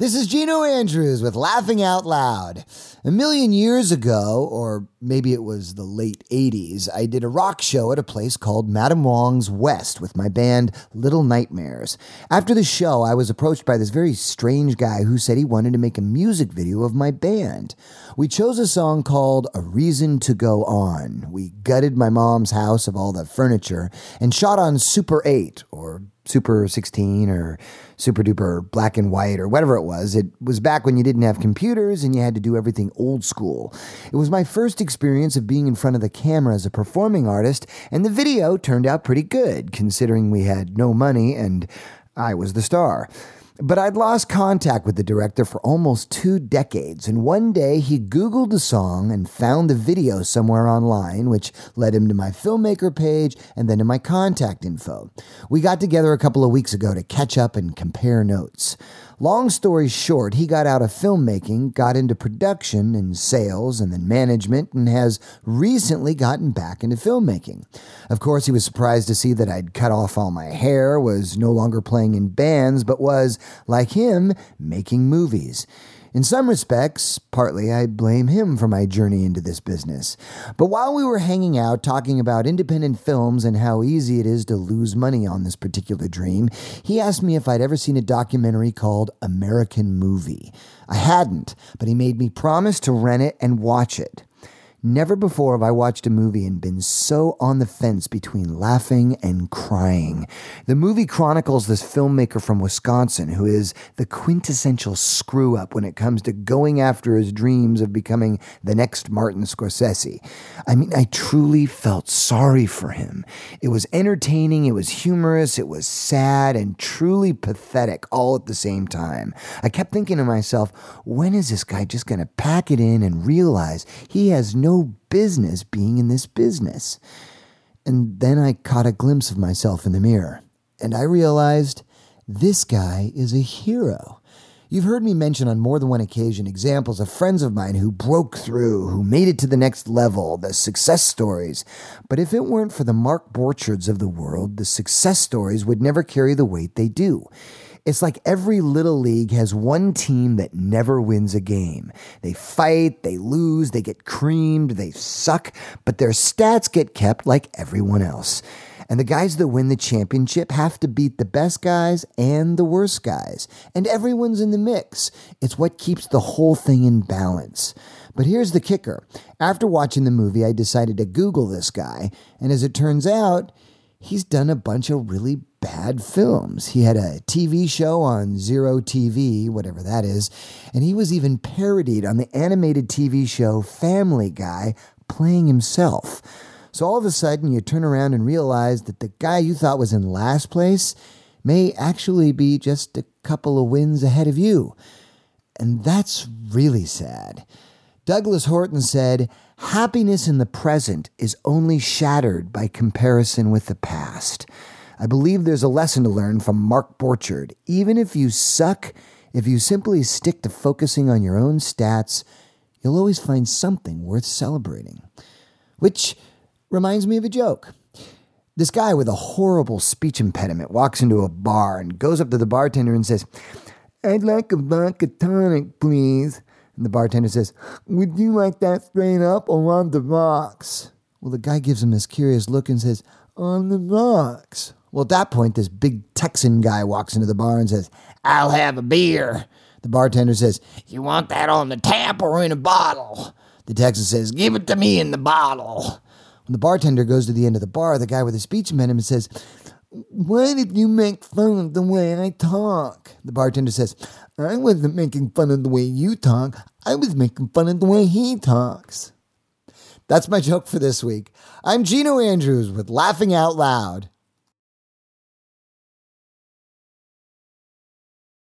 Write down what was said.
This is Gino Andrews with Laughing Out Loud. A million years ago, or maybe it was the late 80s, I did a rock show at a place called Madame Wong's West with my band Little Nightmares. After the show, I was approached by this very strange guy who said he wanted to make a music video of my band. We chose a song called A Reason to Go On. We gutted my mom's house of all the furniture and shot on Super 8, Super 16 or Super Duper Black and White or whatever it was. It was back when you didn't have computers and you had to do everything old school. It was my first experience of being in front of the camera as a performing artist, and the video turned out pretty good considering we had no money and I was the star. But I'd lost contact with the director for almost two decades, and one day he Googled the song and found the video somewhere online, which led him to my filmmaker page and then to my contact info. We got together a couple of weeks ago to catch up and compare notes. Long story short, he got out of filmmaking, got into production and sales and then management, and has recently gotten back into filmmaking. Of course, he was surprised to see that I'd cut off all my hair, was no longer playing in bands, but was, like him, making movies. In some respects, partly I blame him for my journey into this business. But while we were hanging out talking about independent films and how easy it is to lose money on this particular dream, he asked me if I'd ever seen a documentary called American Movie. I hadn't, but he made me promise to rent it and watch it. Never before have I watched a movie and been so on the fence between laughing and crying. The movie chronicles this filmmaker from Wisconsin who is the quintessential screw up when it comes to going after his dreams of becoming the next Martin Scorsese. I mean, I truly felt sorry for him. It was entertaining, it was humorous, it was sad, and truly pathetic all at the same time. I kept thinking to myself, when is this guy just going to pack it in and realize he has no no business being in this business. And then I caught a glimpse of myself in the mirror, and I realized this guy is a hero. You've heard me mention on more than one occasion examples of friends of mine who broke through, who made it to the next level, the success stories. But if it weren't for the Mark Borchardts of the world, the success stories would never carry the weight they do. It's like every little league has one team that never wins a game. They fight, they lose, they get creamed, they suck, but their stats get kept like everyone else. And the guys that win the championship have to beat the best guys and the worst guys. And everyone's in the mix. It's what keeps the whole thing in balance. But here's the kicker. After watching the movie, I decided to Google this guy. And as it turns out, he's done a bunch of really bad films. He had a TV show on Zero TV, whatever that is, and he was even parodied on the animated TV show Family Guy playing himself. So all of a sudden, you turn around and realize that the guy you thought was in last place may actually be just a couple of wins ahead of you. And that's really sad. Douglas Horton said, Happiness in the present is only shattered by comparison with the past. I believe there's a lesson to learn from Mark Borchardt. Even if you suck, if you simply stick to focusing on your own stats, you'll always find something worth celebrating. Which reminds me of a joke. This guy with a horrible speech impediment walks into a bar and goes up to the bartender and says, I'd like a vodka tonic, please. And the bartender says, Would you like that straight up or on the rocks? Well, the guy gives him this curious look and says, On the rocks. Well, at that point, this big Texan guy walks into the bar and says, I'll have a beer. The bartender says, You want that on the tap or in a bottle? The Texan says, Give it to me in the bottle. When the bartender goes to the end of the bar, the guy with the speech impediment says, Why did you make fun of the way I talk? The bartender says, I wasn't making fun of the way you talk. I was making fun of the way he talks. That's my joke for this week. I'm Gino Andrews with Laughing Out Loud.